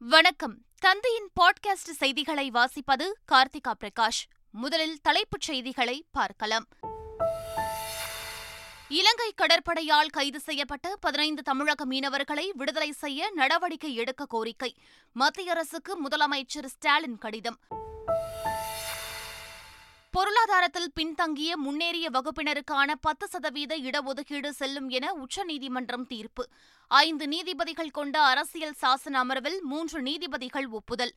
வணக்கம். தந்தையின் பாட்காஸ்ட் செய்திகளை வாசிப்பது கார்த்திகா பிரகாஷ். முதலில் தலைப்புச் செய்திகளை பார்க்கலாம். இலங்கை கடற்படையால் கைது செய்யப்பட்ட பதினைந்து தமிழக மீனவர்களை விடுதலை செய்ய நடவடிக்கை எடுக்க கோரிக்கை. மத்திய அரசுக்கு முதலமைச்சர் ஸ்டாலின் கடிதம். பொருளாதாரத்தில் பின்தங்கிய முன்னேறிய வகுப்பினருக்கான பத்து சதவீத இடஒதுக்கீடு செல்லும் என உச்சநீதிமன்றம் தீர்ப்பு. ஐந்து நீதிபதிகள் கொண்ட அரசியல் சாசன அமர்வில் மூன்று நீதிபதிகள் ஒப்புதல்.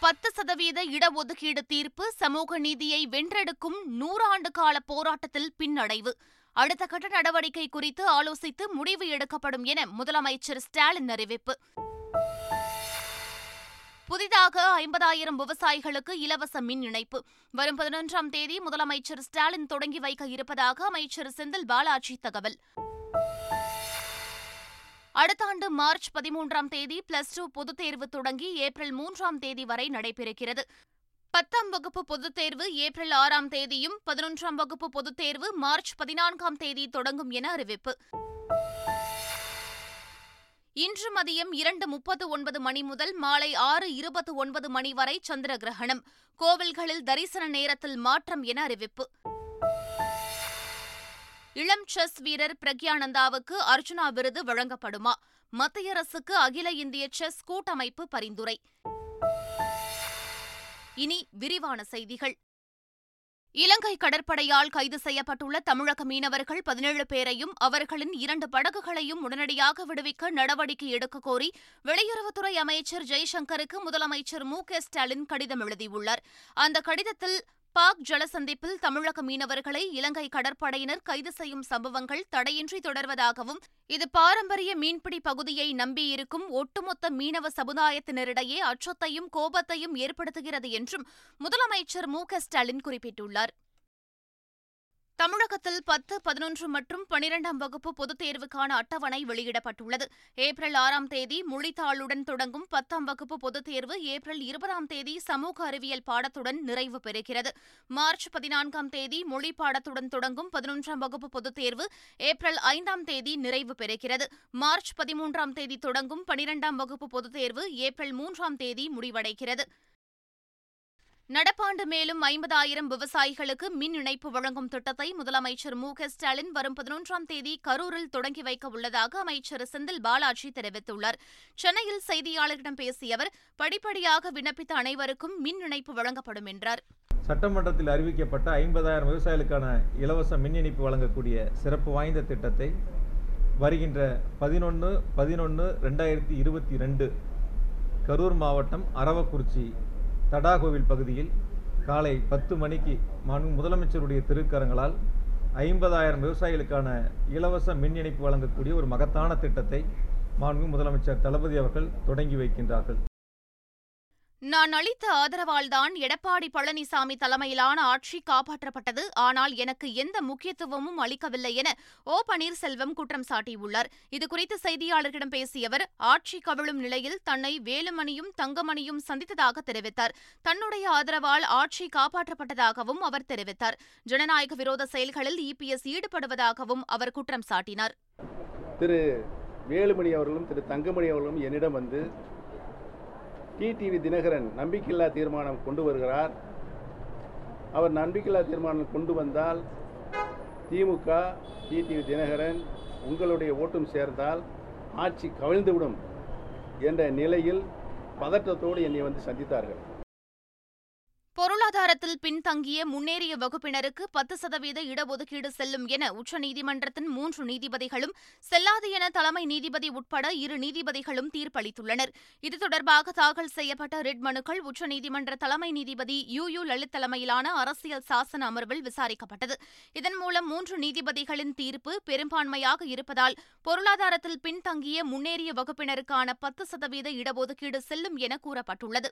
பத்து சதவீத இடஒதுக்கீடு தீர்ப்பு சமூக நீதியை வென்றெடுக்கும் நூறாண்டு கால போராட்டத்தில் பின்னடைவு. அடுத்த கட்ட நடவடிக்கை குறித்து ஆலோசித்து முடிவு எடுக்கப்படும் என முதலமைச்சர் ஸ்டாலின் அறிவிப்பு. புதிதாக ஐம்பதாயிரம் விவசாயிகளுக்கு இலவச மின் இணைப்பு. வரும் பதினொன்றாம் தேதி முதலமைச்சர் ஸ்டாலின் தொடங்கி வைக்க இருப்பதாக அமைச்சர் செந்தில் பாலாஜி தகவல். அடுத்த ஆண்டு மார்ச் பதிமூன்றாம் தேதி பிளஸ் டூ பொதுத் தேர்வு தொடங்கி ஏப்ரல் மூன்றாம் தேதி வரை நடைபெறுகிறது. பத்தாம் வகுப்பு பொதுத் தேர்வு ஏப்ரல் ஆறாம் தேதியும் பதினொன்றாம் வகுப்பு பொதுத் தேர்வு மார்ச் பதினான்காம் தேதி தொடங்கும் என அறிவிப்பு. இன்று மதியம் இரண்டு முப்பத்து ஒன்பது மணி முதல் மாலை ஆறு இருபத்து ஒன்பது மணி வரை சந்திர கிரகணம். கோவில்களில் தரிசன நேரத்தில் மாற்றம் என அறிவிப்பு. இளம் செஸ் வீரர் பிரக்யானந்தாவுக்கு அர்ஜுனா விருது வழங்கப்படுமா? மத்திய அரசுக்கு அகில இந்திய செஸ் கூட்டமைப்பு பரிந்துரை. இனி விரிவான செய்திகள். இலங்கை கடற்படையால் கைது செய்யப்பட்டுள்ள தமிழக மீனவர்கள் பதினேழு பேரையும் அவர்களின் இரண்டு படகுகளையும் உடனடியாக விடுவிக்க நடவடிக்கை எடுக்க கோரி வெளியுறவுத்துறை அமைச்சர் ஜெய்சங்கருக்கு முதலமைச்சர் மு க ஸ்டாலின் கடிதம் எழுதியுள்ளார். அந்த கடிதத்தில் பாக் ஜலசந்திப்பில் தமிழக மீனவர்களை இலங்கை கடற்படையினர் கைது செய்யும் சம்பவங்கள் தடையின்றி தொடர்வதாகவும் இது பாரம்பரிய மீன்பிடி பகுதியை நம்பியிருக்கும் ஒட்டுமொத்த மீனவ சமுதாயத்தினரிடையே அச்சத்தையும் கோபத்தையும் ஏற்படுத்துகிறது என்றும் முதலமைச்சர் மு ஸ்டாலின் குறிப்பிட்டுள்ளார். தமிழகத்தில் பத்து பதினொன்று மற்றும் பனிரெண்டாம் வகுப்பு பொதுத் தேர்வுக்கான அட்டவணை வெளியிடப்பட்டுள்ளது. ஏப்ரல் ஆறாம் தேதி மொழித்தாளுடன் தொடங்கும் பத்தாம் வகுப்பு பொதுத் தேர்வு ஏப்ரல் இருபதாம் தேதி சமூக அறிவியல் பாடத்துடன் நிறைவு பெறுகிறது. மார்ச் பதினான்காம் தேதி மொழி பாடத்துடன் தொடங்கும் பதினொன்றாம் வகுப்பு பொதுத் தேர்வு ஏப்ரல் ஐந்தாம் தேதி நிறைவு பெறுகிறது. மார்ச் பதிமூன்றாம் தேதி தொடங்கும் பனிரெண்டாம் வகுப்பு பொதுத் தேர்வு ஏப்ரல் மூன்றாம் தேதி முடிவடைகிறது. நடப்பாண்டு மேலும் ஐம்பதாயிரம் விவசாயிகளுக்கு மின் இணைப்பு வழங்கும் திட்டத்தை முதலமைச்சர் மு க ஸ்டாலின் வரும் பதினொன்றாம் தேதி கரூரில் தொடங்கி வைக்க உள்ளதாக அமைச்சர் செந்தில் பாலாஜி தெரிவித்துள்ளார். சென்னையில் செய்தியாளர்களிடம் பேசிய அவர் படிப்படியாக விண்ணப்பித்த அனைவருக்கும் மின் இணைப்பு வழங்கப்படும் என்றார். சட்டமன்றத்தில் அறிவிக்கப்பட்ட ஐம்பதாயிரம் விவசாயிகளுக்கான இலவச மின் இணைப்பு வழங்கக்கூடிய சிறப்பு வாய்ந்த திட்டத்தை வருகின்ற பதினொன்று பதினொன்று ரெண்டாயிரத்தி இருபத்தி ரெண்டு கரூர் மாவட்டம் அரவக்குறிச்சி தடாகோவில் பகுதியில் காலை பத்து மணிக்கு மனு முதலமைச்சருடைய திருக்கரங்களால் ஐம்பதாயிரம் விவசாயிகளுக்கான இலவச மின் இணைப்பு வழங்கக்கூடிய ஒரு மகத்தான திட்டத்தை மாண்பு முதலமைச்சர் தளபதி அவர்கள் தொடங்கி வைக்கின்றார்கள். நான் அளித்த ஆதரவால்தான் எடப்பாடி பழனிசாமி தலைமையிலான ஆட்சி காப்பாற்றப்பட்டது. ஆனால் எனக்கு எந்த முக்கியத்துவமும் அளிக்கவில்லை என ஓ பன்னீர்செல்வம் குற்றம் சாட்டியுள்ளார். இதுகுறித்து செய்தியாளர்களிடம் பேசிய அவர் ஆட்சி கவிழும் நிலையில் தன்னை வேலுமணியும் தங்கமணியும் சந்தித்ததாக தெரிவித்தார். தன்னுடைய ஆதரவால் ஆட்சி காப்பாற்றப்பட்டதாகவும் அவர் தெரிவித்தார். ஜனநாயக விரோத செயல்களில் இபிஎஸ் ஈடுபடுவதாகவும் அவர் குற்றம் சாட்டினார். திரு வேலுமணி அவர்களும் திரு தங்கமணி அவர்களும் என்னிடம் வந்து டிடிவி தினகரன் நம்பிக்கையில்லா தீர்மானம் கொண்டு வருகிறார். அவர் நம்பிக்கையில்லா தீர்மானம் கொண்டு வந்தால் திமுக டிடிவி தினகரன் உங்களுடைய ஓட்டும் சேர்ந்தால் ஆட்சி கவிழ்ந்துவிடும் என்ற நிலையில் பதற்றத்தோடு என்னை வந்து சந்தித்தார்கள். பொருளாதாரத்தில் பின்தங்கிய முன்னேறிய வகுப்பினருக்கு பத்து சதவீத இடஒதுக்கீடு செல்லும் என உச்சநீதிமன்றத்தின் மூன்று நீதிபதிகளும் செல்லாது என தலைமை நீதிபதி உட்பட இரு நீதிபதிகளும் தீர்ப்பளித்துள்ளனர். இது தொடர்பாக தாக்கல் செய்யப்பட்ட ரிட் மனுக்கள் உச்சநீதிமன்ற தலைமை நீதிபதி யு யு லலித் தலைமையிலான அரசியல் சாசன அமர்வில் விசாரிக்கப்பட்டது. இதன் மூலம் மூன்று நீதிபதிகளின் தீர்ப்பு பெரும்பான்மையாக இருப்பதால் பொருளாதாரத்தில் பின்தங்கிய முன்னேறிய வகுப்பினருக்கான பத்து சதவீத இடஒதுக்கீடு செல்லும் என கூறப்பட்டுள்ளது.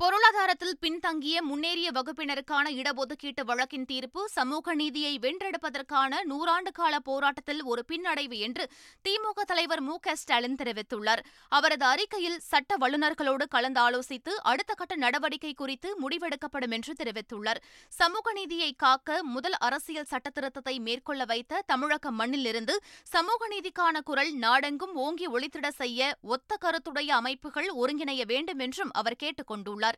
பொருளாதாரத்தில் பின்தங்கிய முன்னேறிய வகுப்பினருக்கான இடஒதுக்கீட்டு வழக்கின் தீர்ப்பு சமூக நீதியை வென்றெடுப்பதற்கான நூறாண்டு கால போராட்டத்தில் ஒரு பின்னடைவு என்று திமுக தலைவர் மு க ஸ்டாலின் தெரிவித்துள்ளார். அவரது அறிக்கையில் சட்ட வல்லுநர்களோடு கலந்தாலோசித்து அடுத்த கட்ட நடவடிக்கை குறித்து முடிவெடுக்கப்படும் என்று தெரிவித்துள்ளார். சமூக நீதியை காக்க முதல் அரசியல் சட்டத்திருத்தத்தை மேற்கொள்ள வைத்த தமிழக மண்ணிலிருந்து சமூக நீதிக்கான குரல் நாடெங்கும் ஓங்கி ஒளித்திட செய்ய ஒத்த கருத்துடைய அமைப்புகள் ஒருங்கிணைய வேண்டும் என்றும் அவர் கேட்டுக் கொண்டுள்ளார்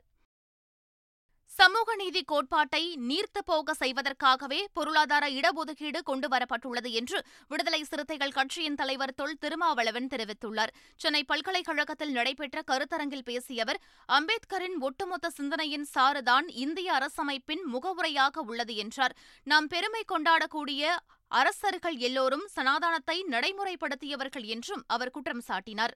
சமூக நீதி கோட்பாட்டை நீர்த்து போக செய்வதற்காகவே பொருளாதார இடஒதுக்கீடு கொண்டுவரப்பட்டுள்ளது என்று விடுதலை சிறுத்தைகள் கட்சியின் தலைவர் தொல் திருமாவளவன் தெரிவித்துள்ளார். சென்னை பல்கலைக்கழகத்தில் நடைபெற்ற கருத்தரங்கில் பேசிய அவர் அம்பேத்கரின் ஒட்டுமொத்த சிந்தனையின் சாறுதான் இந்திய அரசமைப்பின் முகவுரையாக உள்ளது என்றார். நாம் பெருமை கொண்டாடக்கூடிய அரசர்கள் எல்லோரும் சனாதானத்தை நடைமுறைப்படுத்தியவர்கள் என்றும் அவர் குற்றம் சாட்டினார்.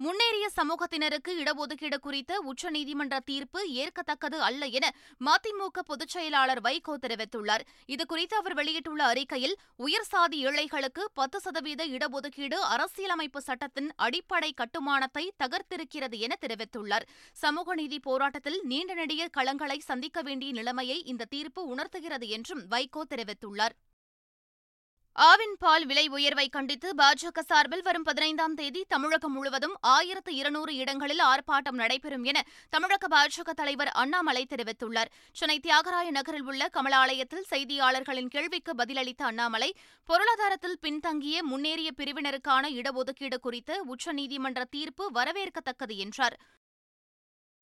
முன்னேறிய சமூகத்தினருக்கு இடஒதுக்கீடு குறித்த உச்சநீதிமன்ற தீர்ப்பு ஏற்கத்தக்கது அல்ல என மதிமுக பொதுச் செயலாளர் வைகோ தெரிவித்துள்ளார். இதுகுறித்து அவர் வெளியிட்டுள்ள அறிக்கையில் உயர்சாதி ஏழைகளுக்கு பத்து சதவீத இடஒதுக்கீடு அரசியலமைப்பு சட்டத்தின் அடிப்படை கட்டுமானத்தை தகர்த்திருக்கிறது என தெரிவித்துள்ளார். சமூக நீதி போராட்டத்தில் நீண்ட நெடிய களங்களை சந்திக்க வேண்டிய நிலைமையை இந்த தீர்ப்பு உணர்த்துகிறது என்றும் வைகோ தெரிவித்துள்ளார். ஆவின் பால் விலை உயர்வை கண்டித்து பாஜக சார்பில் வரும் பதினைந்தாம் தேதி தமிழகம் முழுவதும் ஆயிரத்து இருநூறு இடங்களில் ஆர்ப்பாட்டம் நடைபெறும் என தமிழக பாஜக தலைவர் அண்ணாமலை தெரிவித்துள்ளார். சென்னை தியாகராய நகரில் உள்ள கமலாலயத்தில் செய்தியாளர்களின் கேள்விக்கு பதிலளித்த அண்ணாமலை பொருளாதாரத்தில் பின்தங்கிய முன்னேறிய பிரிவினருக்கான இடஒதுக்கீடு குறித்த உச்சநீதிமன்ற தீர்ப்பு வரவேற்கத்தக்கது என்றார்.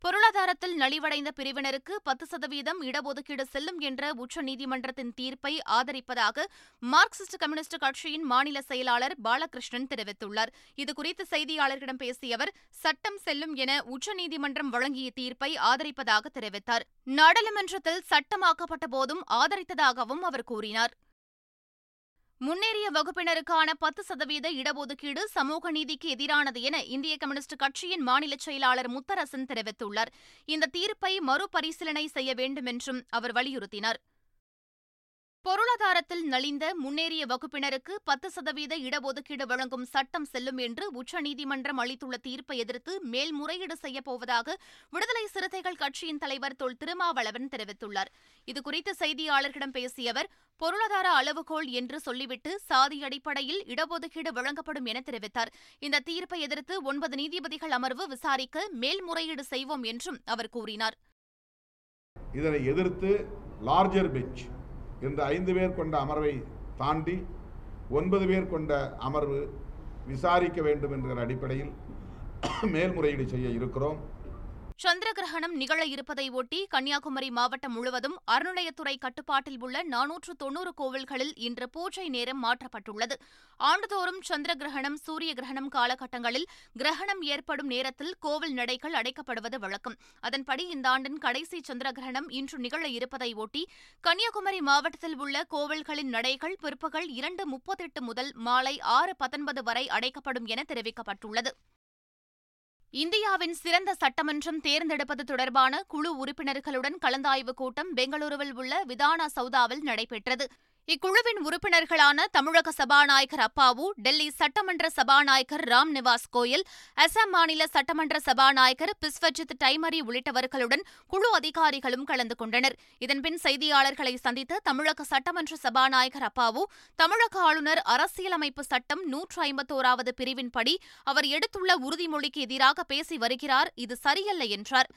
பொருளாதாரத்தில் நலிவடைந்த பிரிவினருக்கு பத்து சதவீதம் இடஒதுக்கீடு செல்லும் என்ற உச்சநீதிமன்றத்தின் தீர்ப்பை ஆதரிப்பதாக மார்க்சிஸ்ட் கம்யூனிஸ்ட் கட்சியின் மாநில செயலாளர் பாலகிருஷ்ணன் தெரிவித்துள்ளார். இதுகுறித்து செய்தியாளர்களிடம் பேசிய அவர் சட்டம் செல்லும் என உச்சநீதிமன்றம் வழங்கிய தீர்ப்பை ஆதரிப்பதாக தெரிவித்தார். நாடாளுமன்றத்தில் சட்டமாக்கப்பட்ட போதும் ஆதரித்ததாகவும் அவர் கூறினார். முன்னேறிய வகுப்பினருக்கான பத்து சதவீத இடஒதுக்கீடு சமூக நீதிக்கு எதிரானது என இந்திய கம்யூனிஸ்ட் கட்சியின் மாநில செயலாளர் முத்தரசன் தெரிவித்துள்ளார். இந்த தீர்ப்பை மறுபரிசீலனை செய்ய வேண்டும் என்றும் அவர் வலியுறுத்தினார். பொருளாதாரத்தில் நலிந்த முன்னேறிய வகுப்பினருக்கு பத்து சதவீத இடஒதுக்கீடு வழங்கும் சட்டம் செல்லும் என்று உச்சநீதிமன்றம் அளித்துள்ள தீர்ப்பை எதிர்த்து மேல்முறையீடு செய்யப்போவதாக விடுதலை சிறுத்தைகள் கட்சியின் தலைவர் தொல் திருமாவளவன் தெரிவித்துள்ளார். இதுகுறித்து செய்தியாளர்களிடம் பேசிய அவர் பொருளாதார அளவுகோல் என்று சொல்லிவிட்டு சாதி அடிப்படையில் இடஒதுக்கீடு வழங்கப்படும் என தெரிவித்தார். இந்த தீர்ப்பை எதிர்த்து ஒன்பது நீதிபதிகள் அமர்வு விசாரிக்க மேல்முறையீடு செய்வோம் என்றும் அவர் கூறினார். இதனை எதிர்த்து லார்ஜர் பெஞ்ச் இந்த ஐந்து பேர் கொண்ட அமர்வை தாண்டி ஒன்பது பேர் கொண்ட அமர்வு விசாரிக்க வேண்டும் என்கிற அடிப்படையில் மேல்முறையீடு செய்ய இருக்கிறோம். சந்திர கிரகணம் நிகழ இருப்பதை ஒட்டி கன்னியாகுமரி மாவட்டம் முழுவதும் அறநிலையத்துறை கட்டுப்பாட்டில் உள்ள நானூற்று தொன்னூறு கோவில்களில் இன்று பூஜை நேரம் மாற்றப்பட்டுள்ளது. ஆண்டுதோறும் சந்திர கிரகணம் சூரிய கிரகணம் காலகட்டங்களில் கிரகணம் ஏற்படும் நேரத்தில் கோவில் நடைகள் அடைக்கப்படுவது வழக்கம். அதன்படி இந்த ஆண்டின் கடைசி சந்திர கிரகணம் இன்று நிகழ இருப்பதை ஒட்டி கன்னியாகுமரி மாவட்டத்தில் உள்ள கோவில்களின் நடைகள் பிற்பகல் இரண்டு முப்பத்தெட்டு முதல் மாலை ஆறு பத்தொன்பது வரை அடைக்கப்படும் என தெரிவிக்கப்பட்டுள்ளது. இந்தியாவின் சிறந்த சட்டமன்றம் தேர்ந்தெடுப்பது தொடர்பான குழு உறுப்பினர்களுடன் கலந்தாய்வு கூட்டம் பெங்களூருவில் உள்ள விதானா சௌதாவில் நடைபெற்றது. இக்குழுவின் உறுப்பினர்களான தமிழக சபாநாயகர் அப்பாவு டெல்லி சட்டமன்ற சபாநாயகர் ராம் நிவாஸ் கோயல் அசாம் மாநில சட்டமன்ற சபாநாயகர் பிஸ்வஜித் டைமரி உள்ளிட்டவர்களுடன் குழு அதிகாரிகளும் கலந்து கொண்டனர். இதன்பின் செய்தியாளர்களை சந்தித்த தமிழக சட்டமன்ற சபாநாயகர் அப்பாவு தமிழக ஆளுநர் அரசியலமைப்பு சட்டம் நூற்று ஐம்பத்தோராவது பிரிவின்படி அவர் எடுத்துள்ள உறுதிமொழிக்கு எதிராக பேசி வருகிறார் இது சரியல்ல என்றார்.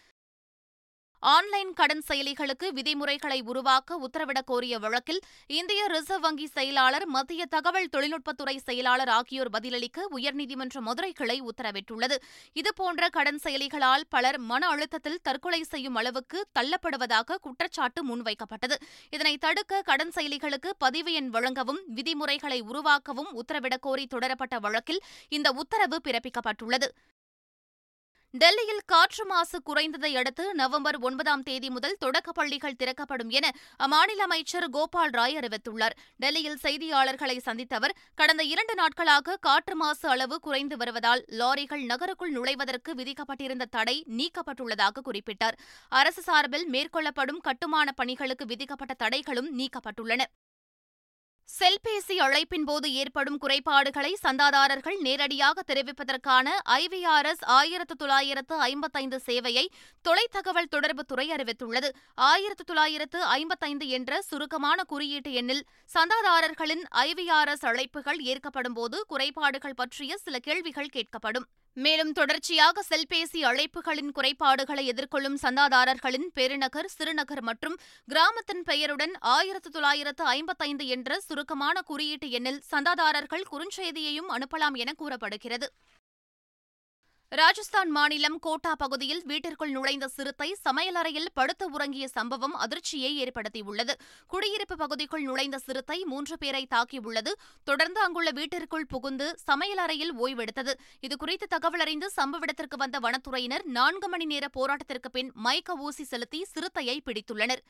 ஆன்லைன் கடன் செயலிகளுக்கு விதிமுறைகளை உருவாக்க உத்தரவிடக் கோரிய வழக்கில் இந்திய ரிசர்வ் வங்கி செயலாளர் மத்திய தகவல் தொழில்நுட்பத்துறை செயலாளர் ஆகியோர் பதிலளிக்க உயர்நீதிமன்ற மதுரை கிளை உத்தரவிட்டுள்ளது. இதுபோன்ற கடன் செயலிகளால் பலர் மன அழுத்தத்தில் தற்கொலை செய்யும் அளவுக்கு தள்ளப்படுவதாக குற்றச்சாட்டு முன்வைக்கப்பட்டது. இதனை தடுக்க கடன் செயலிகளுக்கு பதிவு எண் வழங்கவும் விதிமுறைகளை உருவாக்கவும் உத்தரவிடக் கோரி தொடரப்பட்ட வழக்கில் இந்த உத்தரவு பிறப்பிக்கப்பட்டுள்ளது. டெல்லியில் காற்று மாசு குறைந்ததை அடுத்து நவம்பர் ஒன்பதாம் தேதி முதல் தொடக்கப் பள்ளிகள் திறக்கப்படும் என அம்மாநில அமைச்சர் கோபால் ராய் அறிவித்துள்ளார். டெல்லியில் செய்தியாளர்களை சந்தித்த அவர் கடந்த இரண்டு நாட்களாக காற்று மாசு அளவு குறைந்து வருவதால் லாரிகள் நகருக்குள் நுழைவதற்கு விதிக்கப்பட்டிருந்த தடை நீக்கப்பட்டுள்ளதாக குறிப்பிட்டார். அரசு சார்பில் மேற்கொள்ளப்படும் கட்டுமான பணிகளுக்கு விதிக்கப்பட்ட தடைகளும் நீக்கப்பட்டுள்ளன. செல்பேசி அழைப்பின் போது ஏற்படும் குறைபாடுகளை சந்தாதாரர்கள் நேரடியாக தெரிவிப்பதற்கான ஐவிஆர்எஸ் ஆயிரத்து தொள்ளாயிரத்து ஐம்பத்தைந்து சேவையை தொலைத்தகவல் தொடர்புத்துறை அறிவித்துள்ளது. ஆயிரத்து தொள்ளாயிரத்து ஐம்பத்தைந்து என்ற சுருக்கமான குறியீட்டு எண்ணில் சந்தாதாரர்களின் ஐவிஆர்எஸ் அழைப்புகள் ஏற்கப்படும்போது குறைபாடுகள் பற்றிய சில கேள்விகள் கேட்கப்படும். மேலும் தொடர்ச்சியாக செல்பேசி அழைப்புகளின் குறைபாடுகளை எதிர்கொள்ளும் சந்தாதாரர்களின் பெருநகர் சிறுநகர் மற்றும் கிராமத்தின் பெயருடன் ஆயிரத்து தொள்ளாயிரத்து ஐம்பத்தைந்து என்ற சுருக்கமான குறியீட்டு எண்ணில் சந்தாதாரர்கள் குறுஞ்செய்தியையும் அனுப்பலாம் என கூறப்படுகிறது. ராஜஸ்தான் மாநிலம் கோட்டா பகுதியில் வீட்டிற்குள் நுழைந்த சிறுத்தை சமையலறையில் படுத்து உறங்கிய சம்பவம் அதிர்ச்சியை ஏற்படுத்தியுள்ளது. குடியிருப்பு பகுதிக்குள் நுழைந்த சிறுத்தை மூன்று பேரை தாக்கியுள்ளது. தொடர்ந்து அங்குள்ள வீட்டிற்குள் புகுந்து சமையலறையில் ஓய்வெடுத்தது. இதுகுறித்து தகவல் அறிந்து சம்பவ இடத்திற்கு வந்த வனத்துறையினர் நான்கு மணி நேர போராட்டத்திற்கு பின் மயக்க ஊசி செலுத்தி சிறுத்தையை பிடித்துள்ளனர்.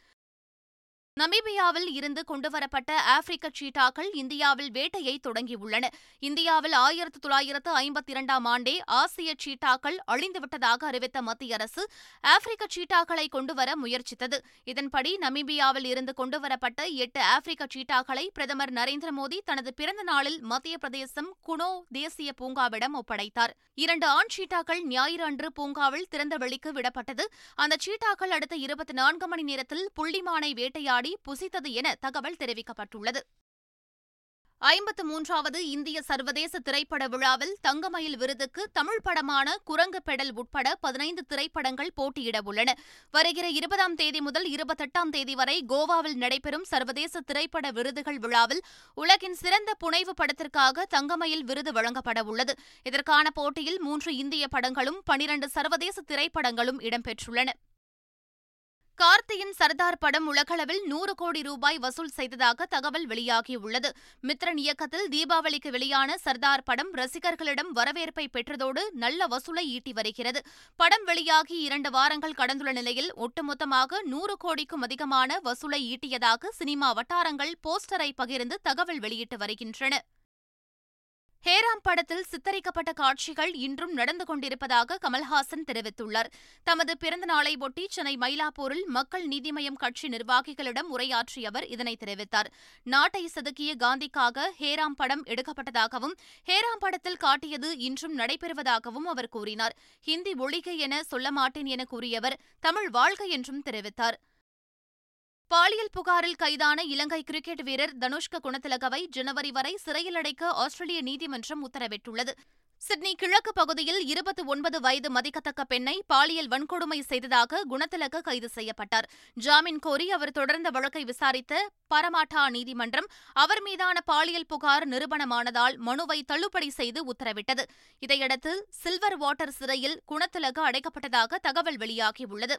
நமீபியாவில் இருந்து கொண்டுவரப்பட்ட ஆப்பிரிக்க சீட்டாக்கள் இந்தியாவில் வேட்டையை தொடங்கியுள்ளன. இந்தியாவில் ஆயிரத்து தொள்ளாயிரத்து ஐம்பத்தி இரண்டாம் ஆண்டே ஆசிய சீட்டாக்கள் அழிந்துவிட்டதாக அறிவித்த மத்திய அரசு ஆப்பிரிக்க சீட்டாக்களை கொண்டுவர முயற்சித்தது. இதன்படி நமீபியாவில் இருந்து கொண்டுவரப்பட்ட எட்டு ஆப்பிரிக்க சீட்டாக்களை பிரதமர் நரேந்திர மோடி தனது பிறந்த நாளில் மத்திய பிரதேசம் குனோ தேசிய பூங்காவிடம் ஒப்படைத்தார். இரண்டு ஆண் சீட்டாக்கள் ஞாயிறு அன்று பூங்காவில் திறந்த வெளிக்கு விடப்பட்டது. அந்த சீட்டாக்கள் அடுத்த இருபத்தி நான்கு மணி நேரத்தில் புள்ளிமானை வேட்டையாடி புசித்தது என தகவல் தெரிவிக்கப்பட்டுள்ளது. ஐம்பத்து மூன்றாவது இந்திய சர்வதேச திரைப்பட விழாவில் தங்கமயில் விருதுக்கு தமிழ் படமான குரங்கு பெடல் உட்பட பதினைந்து திரைப்படங்கள் போட்டியிட உள்ளன. வருகிற இருபதாம் தேதி முதல் இருபத்தெட்டாம் தேதி வரை கோவாவில் நடைபெறும் சர்வதேச திரைப்பட விருதுகள் விழாவில் உலகின் சிறந்த புனைவு படத்திற்காக தங்கமயில் விருது வழங்கப்பட உள்ளது. இதற்கான போட்டியில் மூன்று இந்திய படங்களும் பனிரண்டு சர்வதேச திரைப்படங்களும் இடம்பெற்றுள்ளன. கார்த்தியின் சர்தார் படம் உலகளவில் நூறு கோடி ரூபாய் வசூல் செய்ததாக தகவல் வெளியாகியுள்ளது. மித்ரன் இயக்கத்தில் தீபாவளிக்கு வெளியான சர்தார் படம் ரசிகர்களிடம் வரவேற்பை பெற்றதோடு நல்ல வசூலை ஈட்டி வருகிறது. படம் வெளியாகி இரண்டு வாரங்கள் கடந்துள்ள நிலையில் ஒட்டுமொத்தமாக நூறு கோடிக்கும் அதிகமான வசூலை ஈட்டியதாக சினிமா வட்டாரங்கள் போஸ்டரை பகிர்ந்து தகவல் வெளியிட்டு வருகின்றன. ஹேராம் படத்தில் சித்தரிக்கப்பட்ட காட்சிகள் இன்றும் நடந்து கொண்டிருப்பதாக கமல்ஹாசன் தெரிவித்துள்ளார். தமது பிறந்த நாளை ஒட்டி சென்னை மயிலாப்பூரில் மக்கள் நீதிமயம் கட்சி நிர்வாகிகளிடம் உரையாற்றிய அவர் இதனை தெரிவித்தார். நாட்டை செதுக்கிய காந்திக்காக ஹேராம் படம் எடுக்கப்பட்டதாகவும் ஹேராம் படத்தில் காட்டியது இன்றும் நடைபெறுவதாகவும் அவர் கூறினார். ஹிந்தி ஒழிக என சொல்ல மாட்டேன் என கூறியவர் தமிழ் வாழ்க என்றும் தெரிவித்தார். பாலியல் புகாரில் கைதான இலங்கை கிரிக்கெட் வீரர் தனுஷ்க குணத்திலகவை ஜனவரி வரை சிறையில் அடைக்க ஆஸ்திரேலிய நீதிமன்றம் உத்தரவிட்டுள்ளது. சிட்னி கிழக்கு பகுதியில் இருபத்தி ஒன்பது வயது மதிக்கத்தக்க பெண்ணை பாலியல் வன்கொடுமை செய்ததாக குணத்திலக கைது செய்யப்பட்டார். ஜாமீன் கோரி அவர் தொடர்ந்த வழக்கை விசாரித்த பரமாட்டா நீதிமன்றம் அவர் மீதான பாலியல் புகார் நிரூபணமானதால் மனுவை தள்ளுபடி செய்து உத்தரவிட்டது. இதையடுத்து சில்வர் வாட்டர் சிறையில் குணத்திலக அடைக்கப்பட்டதாக தகவல் வெளியாகியுள்ளது.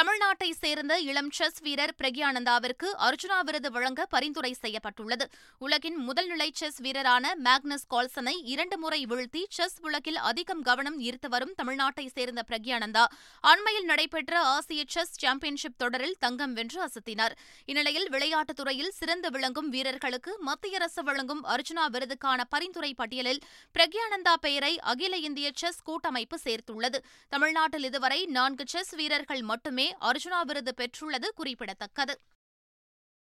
தமிழ்நாட்டை சேர்ந்த இளம் செஸ் வீரர் பிரக்யானந்தாவிற்கு அர்ஜுனா விருது வழங்க பரிந்துரை செய்யப்பட்டுள்ளது. உலகின் முதல்நிலை செஸ் வீரரான மேக்னஸ் கால்சனை இரண்டு முறை வீழ்த்தி செஸ் உலகில் அதிகம் கவனம் ஈர்த்து வரும் தமிழ்நாட்டை சேர்ந்த பிரக்யானந்தா அண்மையில் நடைபெற்ற ஆசிய செஸ் சாம்பியன்ஷிப் தொடரில் தங்கம் வென்று அசத்தினார். இந்நிலையில் விளையாட்டுத் துறையில் சிறந்து விளங்கும் வீரர்களுக்கு மத்திய அரசு வழங்கும் அர்ஜுனா விருதுக்கான பரிந்துரை பட்டியலில் பிரக்யானந்தா பெயரை அகில இந்திய செஸ் கூட்டமைப்பு சேர்த்துள்ளது. தமிழ்நாட்டில் இதுவரை நான்கு செஸ் வீரர்கள் மட்டுமே அர்ஜுனா விருது பெற்றுள்ளது குறிப்பிடத்தக்கது.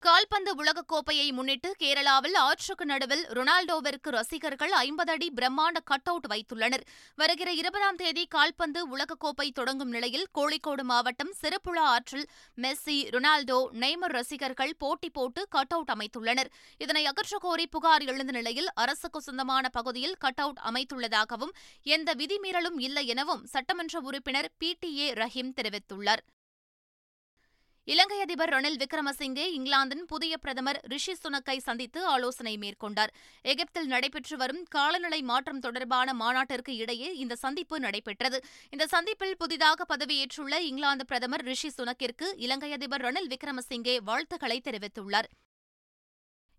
கால்பந்து உலகக்கோப்பையை முன்னிட்டு கேரளாவில் ஆற்றுக்கு நடுவில் ரொனால்டோவிற்கு ரசிகர்கள் ஐம்பது அடி பிரம்மாண்ட கட் அவுட் வைத்துள்ளனர். வருகிற இருபதாம் தேதி கால்பந்து உலகக்கோப்பை தொடங்கும் நிலையில் கோழிக்கோடு மாவட்டம் சிறுப்புழா ஆற்றில் மெஸ்ஸி ரொனால்டோ நெய்மர் ரசிகர்கள் போட்டி போட்டு கட் அவுட் அமைத்துள்ளனர். இதனை அகற்றக்கோரி புகார் எழுந்த நிலையில் அரசுக்கு சொந்தமான பகுதியில் கட் அவுட் அமைத்துள்ளதாகவும் எந்த விதிமீறலும் இல்லை எனவும் சட்டமன்ற உறுப்பினர் பி டி ஏ ரஹீம் தெரிவித்துள்ளார். இலங்கை அதிபர் ரணில் விக்ரமசிங்கே இங்கிலாந்தின் புதிய பிரதமர் ரிஷி சுனக்கை சந்தித்து ஆலோசனை மேற்கொண்டார். எகிப்தில் நடைபெற்று வரும் காலநிலை மாற்றம் தொடர்பான மாநாட்டிற்கு இடையே இந்த சந்திப்பு நடைபெற்றது. இந்த சந்திப்பில் புதிதாக பதவியேற்றுள்ள இங்கிலாந்து பிரதமர் ரிஷி சுனக்கிற்கு இலங்கை அதிபர் ரணில் விக்ரமசிங்கே வாழ்த்துக்களை தெரிவித்துள்ளார்.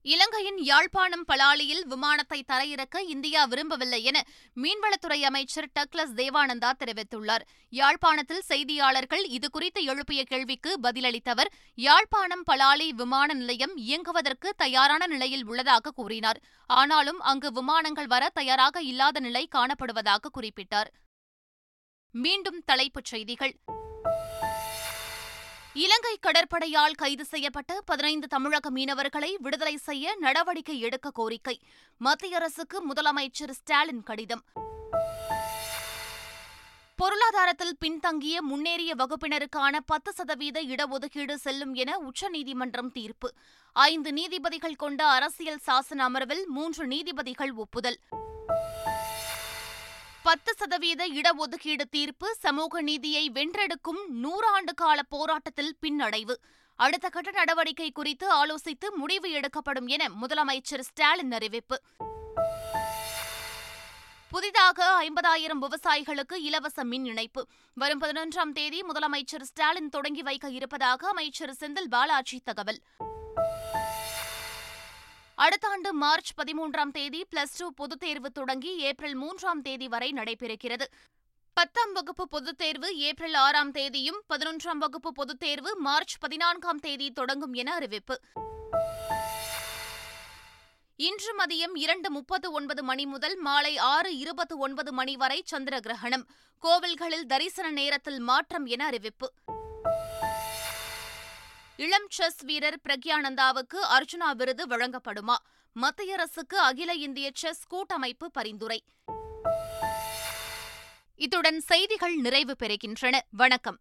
இலங்கையின் யாழ்ப்பாணம் பலாலியில் விமானத்தை தரையிறக்க இந்தியா விரும்பவில்லை என மீன்வளத்துறை அமைச்சர் டக்ளஸ் தேவானந்தா தெரிவித்துள்ளார். யாழ்ப்பாணத்தில் செய்தியாளர்கள் இதுகுறித்து எழுப்பிய கேள்விக்கு பதிலளித்தவர் யாழ்ப்பாணம் பலாலி விமான நிலையம் இயங்குவதற்கு தயாரான நிலையில் உள்ளதாக கூறினார். ஆனாலும் அங்கு விமானங்கள் வர தயாராக இல்லாத நிலை காணப்படுவதாக குறிப்பிட்டார். மீண்டும் தலைப்புச் செய்திகள். இலங்கை கடற்படையால் கைது செய்யப்பட்ட பதினைந்து தமிழக மீனவர்களை விடுதலை செய்ய நடவடிக்கை எடுக்க கோரிக்கை. மத்திய அரசுக்கு முதலமைச்சர் ஸ்டாலின் கடிதம். பொருளாதாரத்தில் பின்தங்கிய முன்னேறிய வகுப்பினருக்கான பத்து சதவீத இடஒதுக்கீடு செல்லும் என உச்சநீதிமன்றம் தீர்ப்பு. ஐந்து நீதிபதிகள் கொண்ட அரசியல் சாசன அமர்வில் மூன்று நீதிபதிகள் ஒப்புதல். பத்து சதவீத இடஒதுக்கீடு தீர்ப்பு சமூக நீதியை வென்றெடுக்கும் நூறாண்டு கால போராட்டத்தில் பின்னடைவு. அடுத்த கட்ட நடவடிக்கை குறித்து ஆலோசித்து முடிவு எடுக்கப்படும் என முதலமைச்சர் ஸ்டாலின் அறிவிப்பு. புதிதாக ஐம்பதாயிரம் விவசாயிகளுக்கு இலவச மின் இணைப்பு. வரும் பதினொன்றாம் தேதி முதலமைச்சர் ஸ்டாலின் தொடங்கி வைக்க இருப்பதாக அமைச்சர் செந்தில் பாலாஜி தகவல். அடுத்த ஆண்டு மார்ச் பதிமூன்றாம் தேதி பிளஸ் டூ பொதுத் தேர்வு தொடங்கி ஏப்ரல் மூன்றாம் தேதி வரை நடைபெறுகிறது. பத்தாம் வகுப்பு பொதுத் தேர்வு ஏப்ரல் ஆறாம் தேதியும் பதினொன்றாம் வகுப்பு பொதுத் தேர்வு மார்ச் பதினான்காம் தேதி தொடங்கும் என அறிவிப்பு. இன்று மதியம் இரண்டு முப்பத்து ஒன்பது மணி முதல் மாலை ஆறு இருபத்து ஒன்பது மணி வரை சந்திர கிரகணம் கோவில்களில் தரிசன நேரத்தில் மாற்றம் என அறிவிப்பு. இளம் செஸ் வீரர் பிரக்யானந்தாவுக்கு அர்ஜுனா விருது வழங்கப்படுமா? மத்திய அரசுக்கு அகில இந்திய செஸ் கூட்டமைப்பு பரிந்துரை. இத்துடன் செய்திகள் நிறைவு பெறுகின்றன. வணக்கம்.